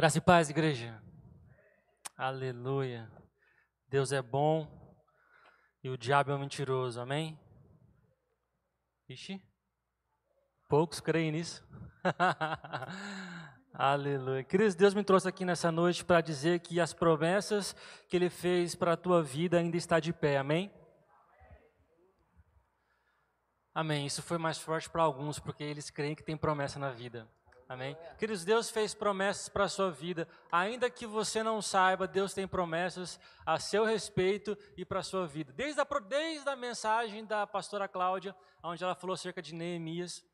Graça e paz, igreja. Aleluia. Deus é bom e o diabo é mentiroso. Amém? Ixi. Poucos creem nisso. Aleluia. Queridos, Deus me trouxe aqui nessa noite para dizer que as promessas que Ele fez para a tua vida ainda está de pé. Amém? Amém. Isso foi mais forte para alguns, porque eles creem que tem promessa na vida. Amém? Queridos, Deus fez promessas para a sua vida. Ainda que você não saiba, Deus tem promessas a seu respeito e para a sua vida. Desde a, desde a mensagem da pastora Cláudia, onde ela falou acerca de Neemias,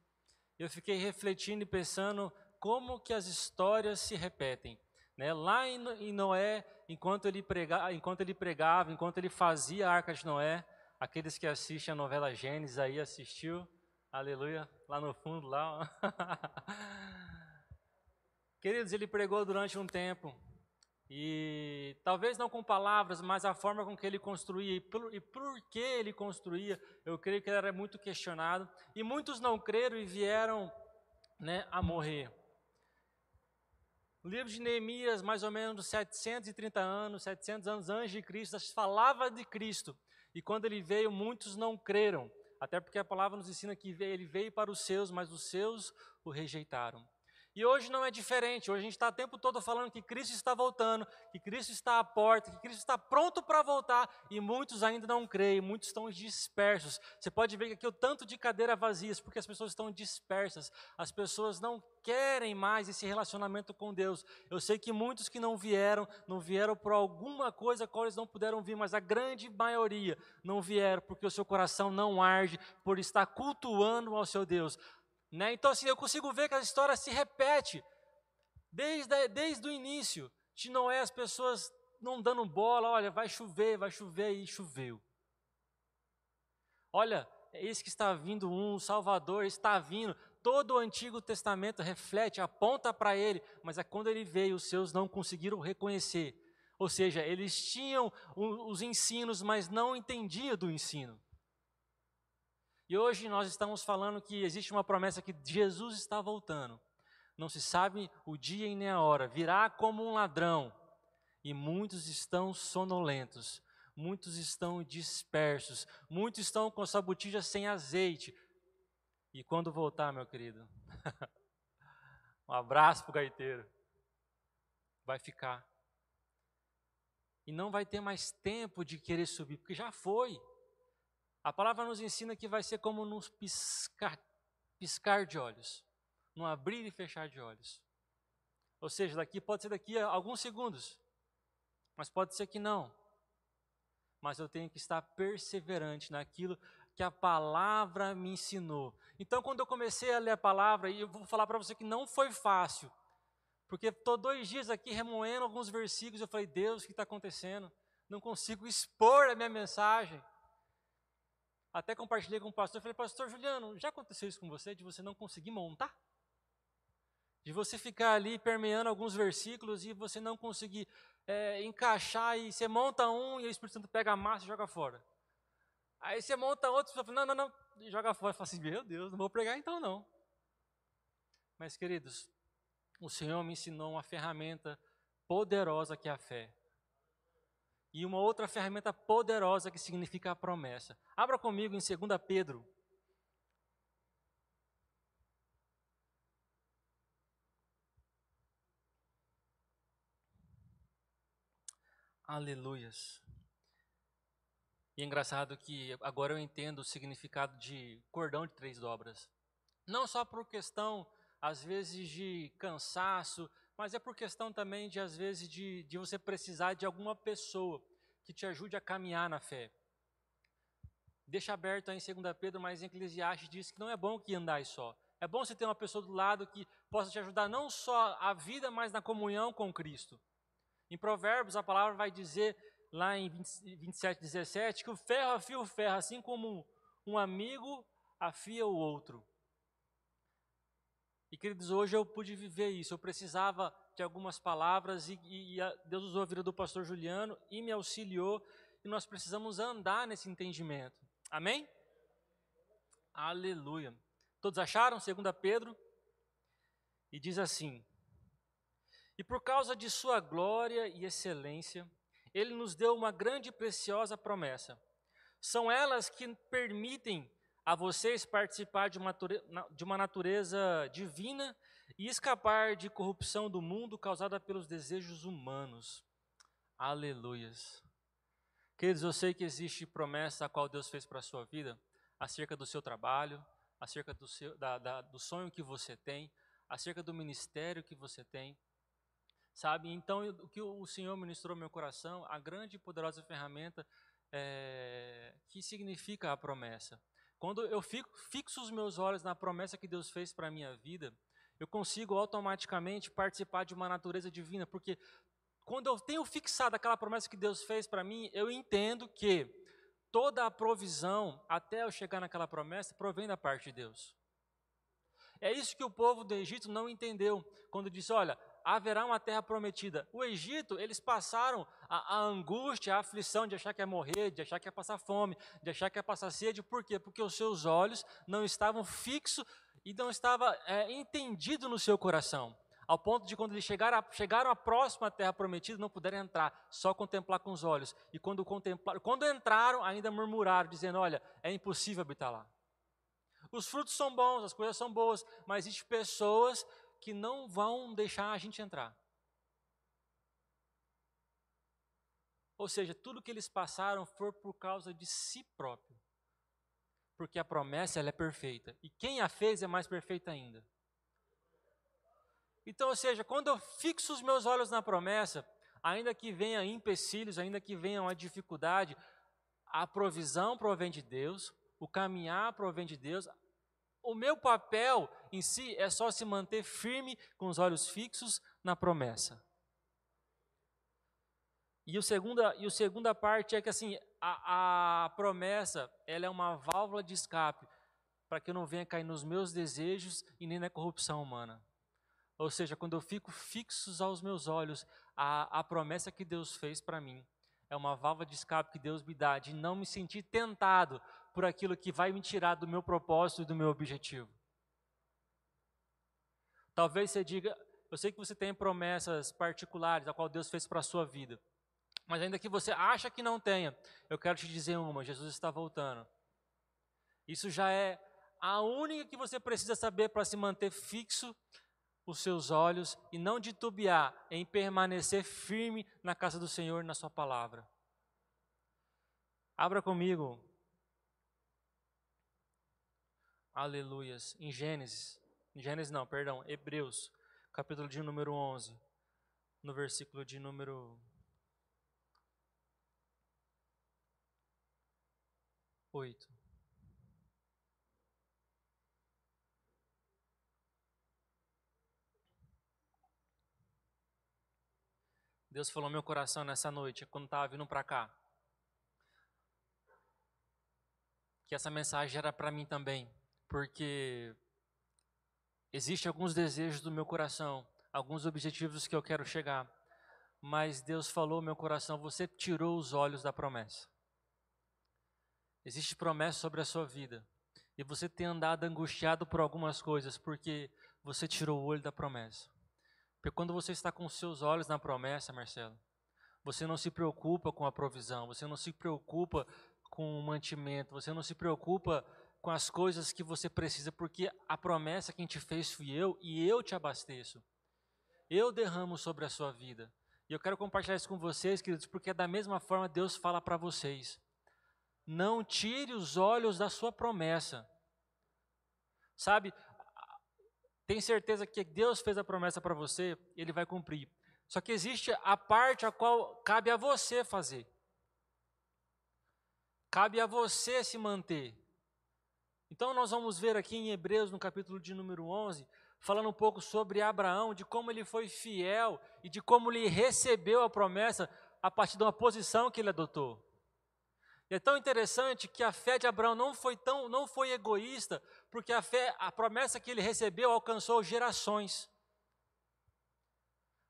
eu fiquei refletindo e pensando como que as histórias se repetem. Né? Lá em, Noé, enquanto ele, prega, enquanto ele pregava, enquanto ele fazia a arca de Noé, aqueles que assistem a novela Gênesis aí assistiu, aleluia, lá no fundo, lá. Queridos, ele pregou durante um tempo, e talvez não com palavras, mas a forma com que ele construía e por, e por que ele construía, eu creio que ele era muito questionado. E muitos não creram e vieram né, a morrer. O livro de Neemias, mais ou menos 730 anos, 700 anos antes de Cristo, falava de Cristo. E quando ele veio, muitos não creram. Até porque a palavra nos ensina que ele veio para os seus, mas os seus o rejeitaram. E hoje não é diferente. Hoje a gente está o tempo todo falando que Cristo está voltando, que Cristo está à porta, que Cristo está pronto para voltar. E muitos ainda não creem, muitos estão dispersos. Você pode ver que aqui o tanto de cadeira vazias, porque as pessoas estão dispersas. As pessoas não querem mais esse relacionamento com Deus. Eu sei que muitos que não vieram, não vieram por alguma coisa qual eles não puderam vir, mas a grande maioria não vieram porque o seu coração não arde por estar cultuando ao seu Deus. Né? Então, assim, eu consigo ver que a história se repete desde, desde o início. De Noé, as pessoas não dando bola, olha, vai chover, vai chover, e choveu. Olha, eis que está vindo um, o Salvador está vindo. Todo o Antigo Testamento reflete, aponta para ele, mas é quando ele veio, os seus não conseguiram reconhecer. Ou seja, eles tinham os ensinos, mas não entendiam do ensino. E hoje nós estamos falando que existe uma promessa que Jesus está voltando. Não se sabe o dia e nem a hora. Virá como um ladrão. E muitos estão sonolentos. Muitos estão dispersos. Muitos estão com sua botija sem azeite. E quando voltar, meu querido, um abraço para o gaiteiro. Vai ficar. E não vai ter mais tempo de querer subir, porque já foi. A palavra nos ensina que vai ser como num piscar, piscar de olhos, num abrir e fechar de olhos. Ou seja, daqui pode ser daqui a alguns segundos, mas pode ser que não. Mas eu tenho que estar perseverante naquilo que a palavra me ensinou. Então, quando eu comecei a ler a palavra, e eu vou falar para você que não foi fácil, porque estou dois dias aqui remoendo alguns versículos, eu falei, Deus, o que está acontecendo? Não consigo expor a minha mensagem. Até compartilhei com o pastor, falei, pastor Juliano, já aconteceu isso com você, de você não conseguir montar? De você ficar ali permeando alguns versículos e você não conseguir é, encaixar e você monta um e o Espírito Santo pega a massa e joga fora. Aí você monta outro e fala, não, não, não, e joga fora. Fala assim, meu Deus, não vou pregar então não. Mas queridos, o Senhor me ensinou uma ferramenta poderosa que é a fé e uma outra ferramenta poderosa que significa a promessa. Abra comigo em 2 Pedro. Aleluias. E é engraçado que agora eu entendo o significado de cordão de três dobras. Não só por questão, às vezes, de cansaço, mas é por questão também de, às vezes, de, de você precisar de alguma pessoa que te ajude a caminhar na fé. Deixa aberto aí em 2 Pedro, mas em Eclesiastes diz que não é bom que andais só. É bom você ter uma pessoa do lado que possa te ajudar não só a vida, mas na comunhão com Cristo. Em Provérbios, a palavra vai dizer, lá em 27, 17, que o ferro afia o ferro, assim como um amigo afia o outro. E queridos, hoje eu pude viver isso. Eu precisava de algumas palavras e, e, e Deus usou a vida do pastor Juliano e me auxiliou. E nós precisamos andar nesse entendimento. Amém? Aleluia. Todos acharam? 2 Pedro. E diz assim: E por causa de sua glória e excelência, ele nos deu uma grande e preciosa promessa. São elas que permitem a vocês participar de uma, de uma natureza divina e escapar de corrupção do mundo causada pelos desejos humanos. Aleluias. Queridos, eu sei que existe promessa a qual Deus fez para a sua vida, acerca do seu trabalho, acerca do, seu, da, da, do sonho que você tem, acerca do ministério que você tem. Sabe? Então, o que o Senhor ministrou no meu coração, a grande e poderosa ferramenta é, que significa a promessa. Quando eu fico, fixo os meus olhos na promessa que Deus fez para a minha vida, eu consigo automaticamente participar de uma natureza divina, porque quando eu tenho fixado aquela promessa que Deus fez para mim, eu entendo que toda a provisão, até eu chegar naquela promessa, provém da parte de Deus. É isso que o povo do Egito não entendeu, quando disse: Olha, haverá uma terra prometida. O Egito, eles passaram a, a, angústia, a aflição de achar que ia morrer, de achar que ia passar fome, de achar que ia passar sede. Por quê? Porque os seus olhos não estavam fixos e não estava é, entendido no seu coração. Ao ponto de quando eles chegaram, a, chegaram à próxima terra prometida, não puderam entrar, só contemplar com os olhos. E quando contemplaram, quando entraram, ainda murmuraram, dizendo: Olha, é impossível habitar lá. Os frutos são bons, as coisas são boas, mas existem pessoas que não vão deixar a gente entrar. Ou seja, tudo que eles passaram foi por causa de si próprio. Porque a promessa ela é perfeita. E quem a fez é mais perfeita ainda. Então, ou seja, quando eu fixo os meus olhos na promessa, ainda que venham empecilhos, ainda que venham a dificuldade, a provisão provém de Deus, o caminhar provém de Deus. O meu papel em si é só se manter firme com os olhos fixos na promessa. E, o segunda, e a segunda parte é que assim, a, a promessa ela é uma válvula de escape para que eu não venha cair nos meus desejos e nem na corrupção humana. Ou seja, quando eu fico fixos aos meus olhos, a, a promessa que Deus fez para mim é uma válvula de escape que Deus me dá, de não me sentir tentado por aquilo que vai me tirar do meu propósito e do meu objetivo. Talvez você diga, eu sei que você tem promessas particulares, a qual Deus fez para a sua vida. Mas ainda que você acha que não tenha, eu quero te dizer uma, Jesus está voltando. Isso já é a única que você precisa saber para se manter fixo os seus olhos e não titubear em permanecer firme na casa do Senhor na sua palavra. Abra comigo Aleluias. Em Gênesis, em Gênesis não, perdão, Hebreus, capítulo de número 11, no versículo de número 8. Deus falou meu coração nessa noite, quando estava vindo para cá. Que essa mensagem era para mim também porque existem alguns desejos do meu coração, alguns objetivos que eu quero chegar, mas Deus falou meu coração, você tirou os olhos da promessa. Existe promessa sobre a sua vida, e você tem andado angustiado por algumas coisas, porque você tirou o olho da promessa. Porque quando você está com os seus olhos na promessa, Marcelo, você não se preocupa com a provisão, você não se preocupa com o mantimento, você não se preocupa com as coisas que você precisa, porque a promessa que a gente fez fui eu e eu te abasteço. Eu derramo sobre a sua vida. E eu quero compartilhar isso com vocês, queridos, porque da mesma forma Deus fala para vocês. Não tire os olhos da sua promessa. Sabe, tem certeza que Deus fez a promessa para você, Ele vai cumprir. Só que existe a parte a qual cabe a você fazer. Cabe a você se manter. Então nós vamos ver aqui em Hebreus, no capítulo de número 11, falando um pouco sobre Abraão, de como ele foi fiel e de como ele recebeu a promessa a partir de uma posição que ele adotou. E é tão interessante que a fé de Abraão não foi tão, não foi egoísta, porque a fé, a promessa que ele recebeu alcançou gerações.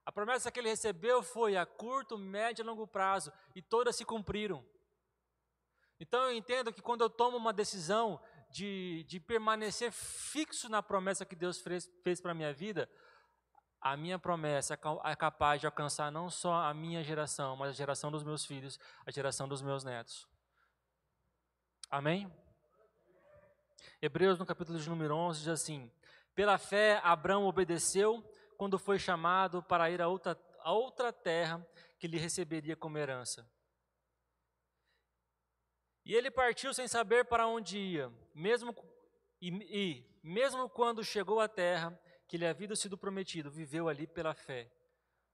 A promessa que ele recebeu foi a curto, médio e longo prazo, e todas se cumpriram. Então eu entendo que quando eu tomo uma decisão de, de permanecer fixo na promessa que Deus fez, fez para a minha vida, a minha promessa é, é capaz de alcançar não só a minha geração, mas a geração dos meus filhos, a geração dos meus netos. Amém? Hebreus, no capítulo de número 11, diz assim: Pela fé, Abraão obedeceu quando foi chamado para ir a outra, a outra terra que lhe receberia como herança. E ele partiu sem saber para onde ia, mesmo e, e mesmo quando chegou à terra que lhe havia sido prometido, viveu ali pela fé.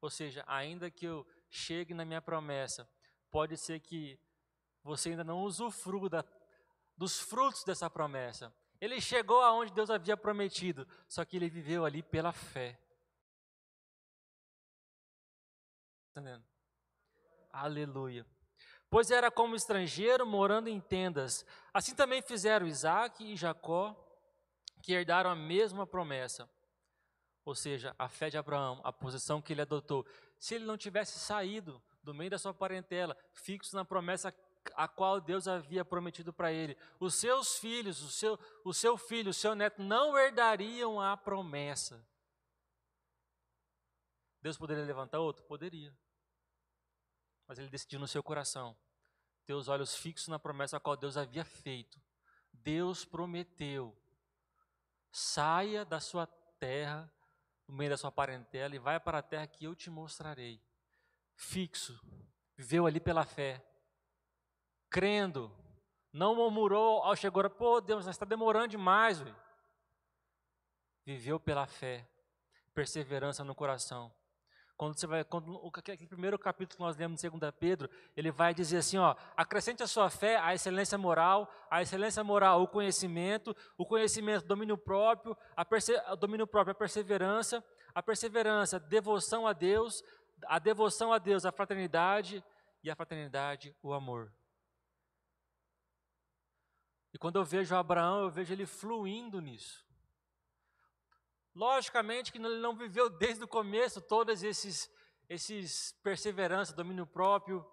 Ou seja, ainda que eu chegue na minha promessa, pode ser que você ainda não usufrua dos frutos dessa promessa. Ele chegou aonde Deus havia prometido, só que ele viveu ali pela fé. Entendendo? Aleluia. Pois era como estrangeiro morando em tendas. Assim também fizeram Isaac e Jacó, que herdaram a mesma promessa. Ou seja, a fé de Abraão, a posição que ele adotou. Se ele não tivesse saído do meio da sua parentela, fixo na promessa a qual Deus havia prometido para ele, os seus filhos, o seu, o seu filho, o seu neto não herdariam a promessa. Deus poderia levantar outro? Poderia. Mas ele decidiu no seu coração ter os olhos fixos na promessa a qual Deus havia feito. Deus prometeu: saia da sua terra, no meio da sua parentela, e vai para a terra que eu te mostrarei. Fixo, viveu ali pela fé, crendo, não murmurou ao chegar, pô Deus, está demorando demais. Véio. Viveu pela fé, perseverança no coração. Quando você vai, quando o primeiro capítulo que nós lemos em 2 Pedro, ele vai dizer assim, ó, acrescente a sua fé a excelência moral, a excelência moral o conhecimento, o conhecimento domínio próprio, a perse, domínio próprio a perseverança, a perseverança devoção a Deus, a devoção a Deus a fraternidade e a fraternidade o amor. E quando eu vejo Abraão, eu vejo ele fluindo nisso. Logicamente que ele não viveu desde o começo todos esses, esses perseverança, domínio próprio,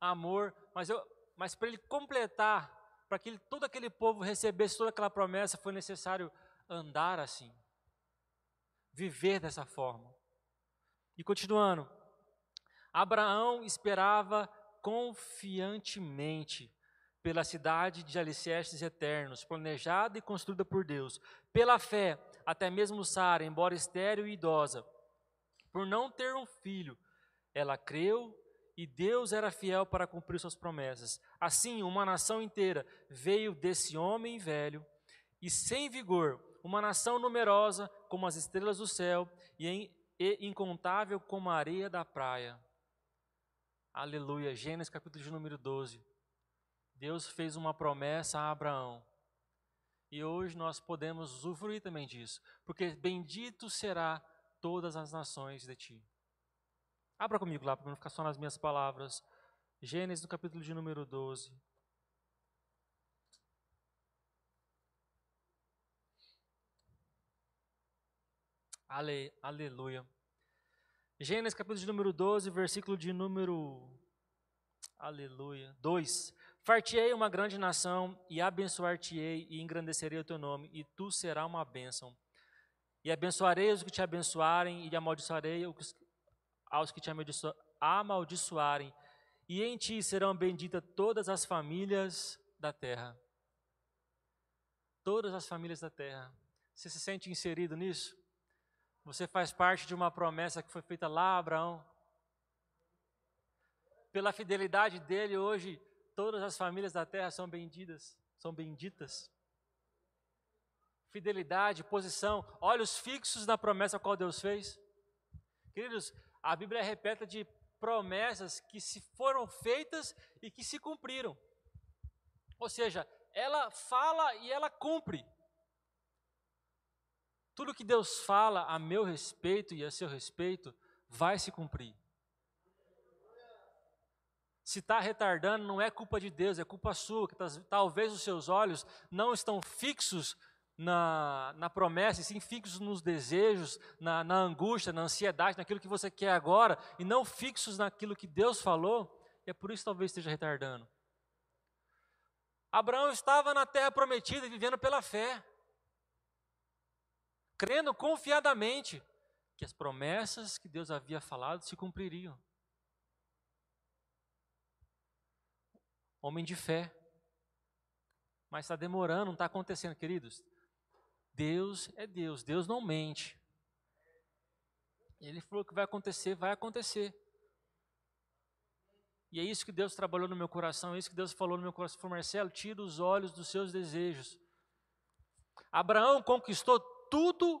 amor, mas, eu, mas para ele completar, para que ele, todo aquele povo recebesse toda aquela promessa, foi necessário andar assim, viver dessa forma. E continuando, Abraão esperava confiantemente pela cidade de alicerces eternos, planejada e construída por Deus. Pela fé, até mesmo Sara, embora estéril e idosa, por não ter um filho, ela creu e Deus era fiel para cumprir suas promessas. Assim, uma nação inteira veio desse homem velho e sem vigor, uma nação numerosa como as estrelas do céu e incontável como a areia da praia. Aleluia. Gênesis capítulo de número 12. Deus fez uma promessa a Abraão. E hoje nós podemos usufruir também disso, porque bendito será todas as nações de ti. Abra comigo lá, para não ficar só nas minhas palavras. Gênesis, no capítulo de número 12. Ale, aleluia. Gênesis, capítulo de número 12, versículo de número. Aleluia. 2. Fartiei uma grande nação e abençoar-te-ei e engrandecerei o teu nome, e tu serás uma bênção. E abençoarei os que te abençoarem, e amaldiçoarei aos que te amaldiçoarem, e em ti serão benditas todas as famílias da terra. Todas as famílias da terra. Você se sente inserido nisso? Você faz parte de uma promessa que foi feita lá a Abraão. Pela fidelidade dele, hoje todas as famílias da terra são benditas, são benditas. Fidelidade, posição, olhos fixos na promessa qual Deus fez. Queridos, a Bíblia é repleta de promessas que se foram feitas e que se cumpriram. Ou seja, ela fala e ela cumpre. Tudo que Deus fala a meu respeito e a seu respeito vai se cumprir. Se está retardando, não é culpa de Deus, é culpa sua, que talvez os seus olhos não estão fixos na, na promessa, e sim fixos nos desejos, na, na angústia, na ansiedade, naquilo que você quer agora, e não fixos naquilo que Deus falou, e é por isso que talvez esteja retardando. Abraão estava na terra prometida, vivendo pela fé, crendo confiadamente, que as promessas que Deus havia falado se cumpririam. Homem de fé. Mas está demorando, não está acontecendo, queridos. Deus é Deus, Deus não mente. Ele falou que vai acontecer, vai acontecer. E é isso que Deus trabalhou no meu coração, é isso que Deus falou no meu coração. Falou, Marcelo, tira os olhos dos seus desejos. Abraão conquistou tudo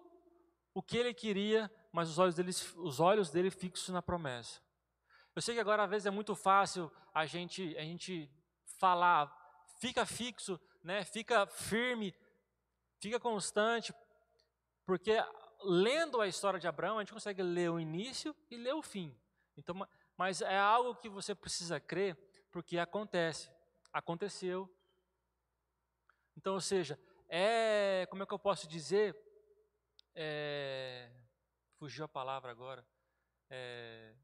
o que ele queria, mas os olhos dele, os olhos dele fixos na promessa. Eu sei que agora às vezes é muito fácil a gente, a gente falar, fica fixo, né? Fica firme, fica constante, porque lendo a história de Abraão, a gente consegue ler o início e ler o fim. Então, mas é algo que você precisa crer, porque acontece, aconteceu. Então, ou seja, é, como é que eu posso dizer? É, fugiu a palavra agora. É,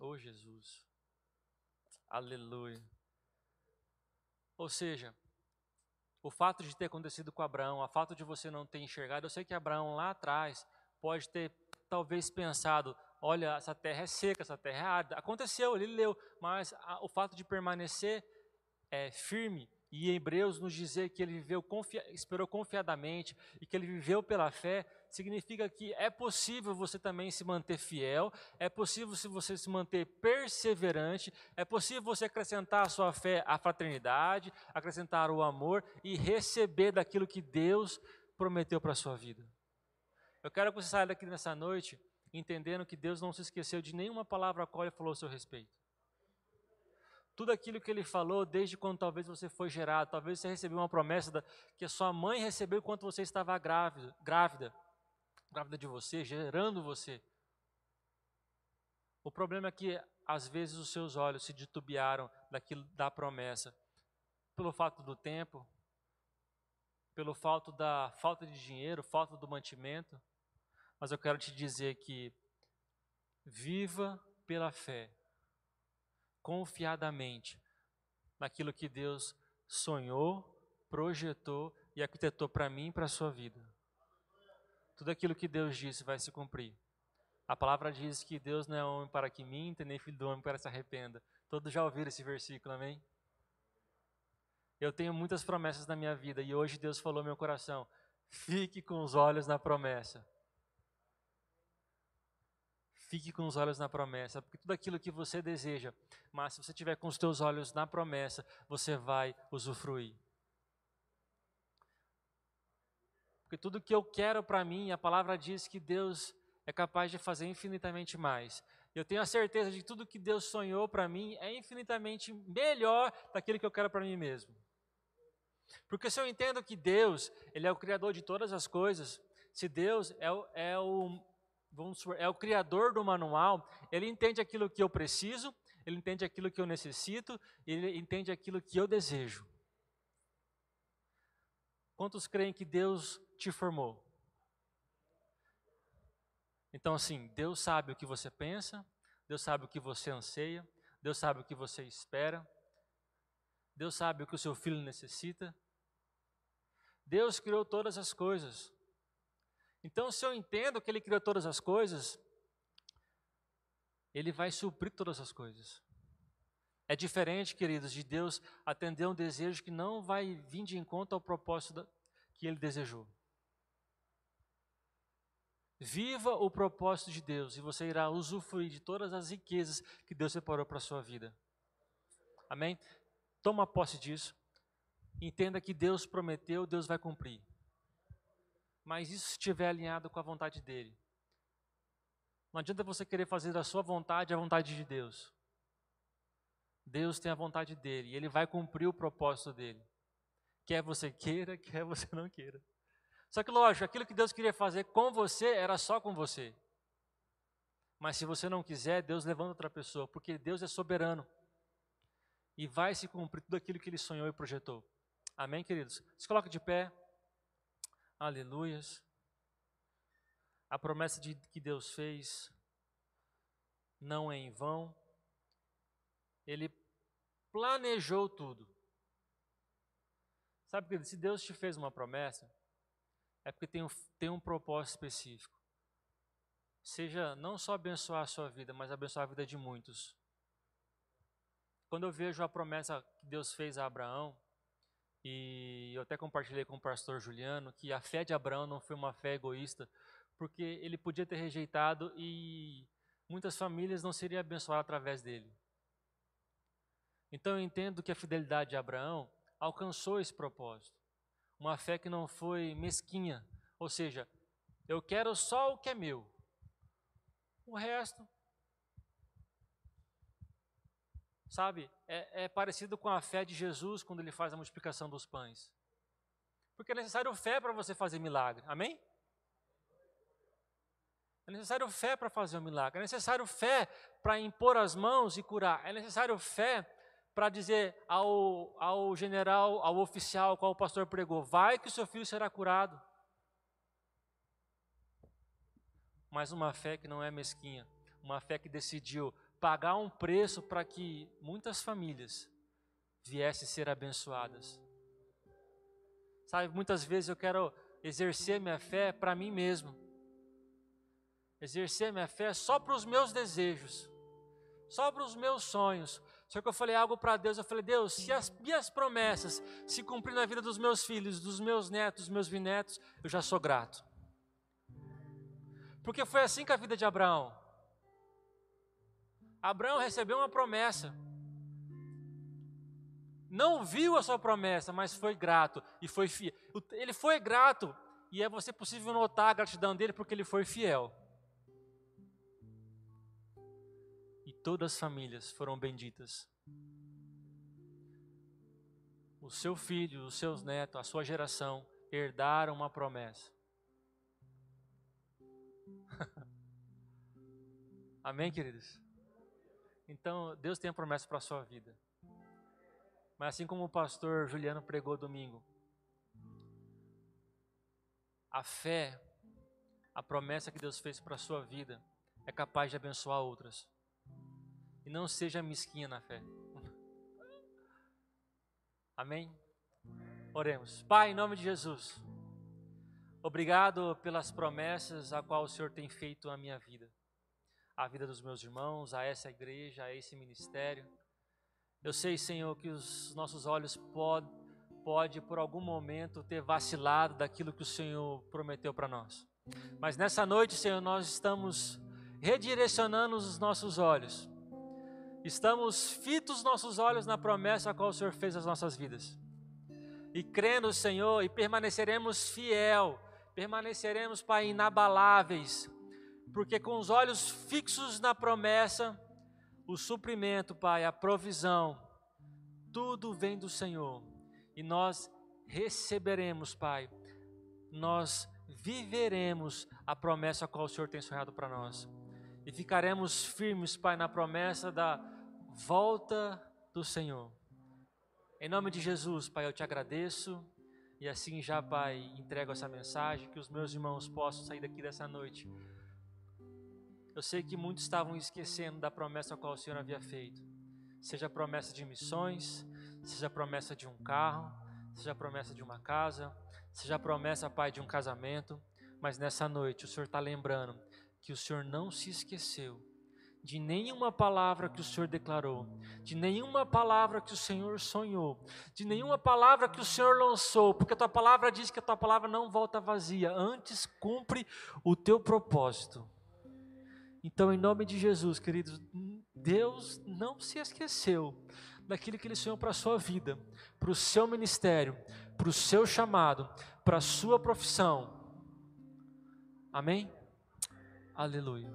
oh Jesus, aleluia. Ou seja, o fato de ter acontecido com Abraão, o fato de você não ter enxergado, eu sei que Abraão lá atrás pode ter talvez pensado, olha, essa terra é seca, essa terra é árida. Aconteceu, ele leu, mas a, o fato de permanecer é, firme e Hebreus nos dizer que ele viveu confia, esperou confiadamente e que ele viveu pela fé, significa que é possível você também se manter fiel, é possível se você se manter perseverante, é possível você acrescentar à sua fé a fraternidade, acrescentar o amor e receber daquilo que Deus prometeu para a sua vida. Eu quero que você saia daqui nessa noite entendendo que Deus não se esqueceu de nenhuma palavra a qual ele falou a seu respeito. Tudo aquilo que ele falou desde quando talvez você foi gerado, talvez você recebeu uma promessa da, que a sua mãe recebeu enquanto você estava grávida, grávida, grávida de você, gerando você. O problema é que às vezes os seus olhos se titubearam daquilo da promessa, pelo fato do tempo, pelo fato da falta de dinheiro, falta do mantimento. Mas eu quero te dizer que viva pela fé confiadamente naquilo que Deus sonhou, projetou e arquitetou para mim e para a sua vida. Tudo aquilo que Deus disse vai se cumprir. A palavra diz que Deus não é homem para que minta, nem filho do homem para se arrependa. Todos já ouviram esse versículo, amém? Eu tenho muitas promessas na minha vida e hoje Deus falou no meu coração: fique com os olhos na promessa. Fique com os olhos na promessa, porque tudo aquilo que você deseja, mas se você tiver com os teus olhos na promessa, você vai usufruir. Porque tudo que eu quero para mim, a palavra diz que Deus é capaz de fazer infinitamente mais. Eu tenho a certeza de que tudo que Deus sonhou para mim é infinitamente melhor daquilo que eu quero para mim mesmo. Porque se eu entendo que Deus, Ele é o Criador de todas as coisas, se Deus é o, é o vamos supor, é o criador do manual, ele entende aquilo que eu preciso, ele entende aquilo que eu necessito, ele entende aquilo que eu desejo. Quantos creem que Deus te formou? Então, assim, Deus sabe o que você pensa, Deus sabe o que você anseia, Deus sabe o que você espera, Deus sabe o que o seu filho necessita. Deus criou todas as coisas. Então, se eu entendo que Ele criou todas as coisas, Ele vai suprir todas as coisas. É diferente, queridos, de Deus atender um desejo que não vai vir de encontro ao propósito que Ele desejou. Viva o propósito de Deus e você irá usufruir de todas as riquezas que Deus separou para a sua vida. Amém? Toma posse disso. Entenda que Deus prometeu, Deus vai cumprir mas isso estiver alinhado com a vontade dele. Não adianta você querer fazer da sua vontade a vontade de Deus. Deus tem a vontade dele e ele vai cumprir o propósito dele. Quer você queira, quer você não queira. Só que, lógico, aquilo que Deus queria fazer com você era só com você. Mas se você não quiser, Deus levanta outra pessoa, porque Deus é soberano. E vai se cumprir tudo aquilo que ele sonhou e projetou. Amém, queridos? Se coloca de pé. Aleluias. A promessa de, que Deus fez não é em vão. Ele planejou tudo. Sabe, que se Deus te fez uma promessa, é porque tem um, tem um propósito específico. seja não só abençoar a sua vida, mas abençoar a vida de muitos. Quando eu vejo a promessa que Deus fez a Abraão, e eu até compartilhei com o pastor Juliano que a fé de Abraão não foi uma fé egoísta, porque ele podia ter rejeitado e muitas famílias não seriam abençoadas através dele. Então eu entendo que a fidelidade de Abraão alcançou esse propósito. Uma fé que não foi mesquinha, ou seja, eu quero só o que é meu. O resto, sabe, é, é parecido com a fé de Jesus quando ele faz a multiplicação dos pães. Porque é necessário fé para você fazer milagre, amém? É necessário fé para fazer um milagre, é necessário fé para impor as mãos e curar, é necessário fé para dizer ao, ao general, ao oficial, qual o pastor pregou: vai que o seu filho será curado. mas uma fé que não é mesquinha, uma fé que decidiu pagar um preço para que muitas famílias viessem ser abençoadas. Sabe, muitas vezes eu quero exercer minha fé para mim mesmo, exercer minha fé só para os meus desejos, só para os meus sonhos. Só que eu falei algo para Deus, eu falei, Deus, se as minhas promessas se cumprirem na vida dos meus filhos, dos meus netos, dos meus bisnetos, eu já sou grato. Porque foi assim com a vida de Abraão. Abraão recebeu uma promessa. Não viu a sua promessa, mas foi grato e foi fiel. Ele foi grato e é você possível notar a gratidão dele porque ele foi fiel. E todas as famílias foram benditas. O seu filho, os seus netos, a sua geração herdaram uma promessa. Amém, queridos? Então, Deus tem a promessa para a sua vida. Mas assim como o pastor Juliano pregou domingo, a fé, a promessa que Deus fez para a sua vida, é capaz de abençoar outras. E não seja mesquinha na fé. Amém? Oremos. Pai, em nome de Jesus. Obrigado pelas promessas a qual o Senhor tem feito a minha vida, a vida dos meus irmãos, a essa igreja, a esse ministério. Eu sei, Senhor, que os nossos olhos podem pode por algum momento ter vacilado daquilo que o Senhor prometeu para nós. Mas nessa noite, Senhor, nós estamos redirecionando os nossos olhos. Estamos fitos nossos olhos na promessa a qual o Senhor fez às nossas vidas. E crendo, Senhor, e permaneceremos fiel permaneceremos, Pai, inabaláveis, porque com os olhos fixos na promessa, o suprimento, Pai, a provisão, tudo vem do Senhor. E nós receberemos, Pai, nós viveremos a promessa a qual o Senhor tem sonhado para nós. E ficaremos firmes, Pai, na promessa da volta do Senhor. Em nome de Jesus, Pai, eu te agradeço. E assim já, Pai, entrego essa mensagem, que os meus irmãos possam sair daqui dessa noite. Eu sei que muitos estavam esquecendo da promessa a qual o Senhor havia feito. Seja a promessa de missões, seja a promessa de um carro, seja a promessa de uma casa, seja a promessa, Pai, de um casamento. Mas nessa noite o Senhor está lembrando que o Senhor não se esqueceu de nenhuma palavra que o Senhor declarou, de nenhuma palavra que o Senhor sonhou, de nenhuma palavra que o Senhor lançou, porque a tua palavra diz que a tua palavra não volta vazia, antes cumpre o teu propósito. Então, em nome de Jesus, queridos, Deus não se esqueceu daquilo que Ele sonhou para a sua vida, para o seu ministério, para o seu chamado, para a sua profissão. Amém? Aleluia.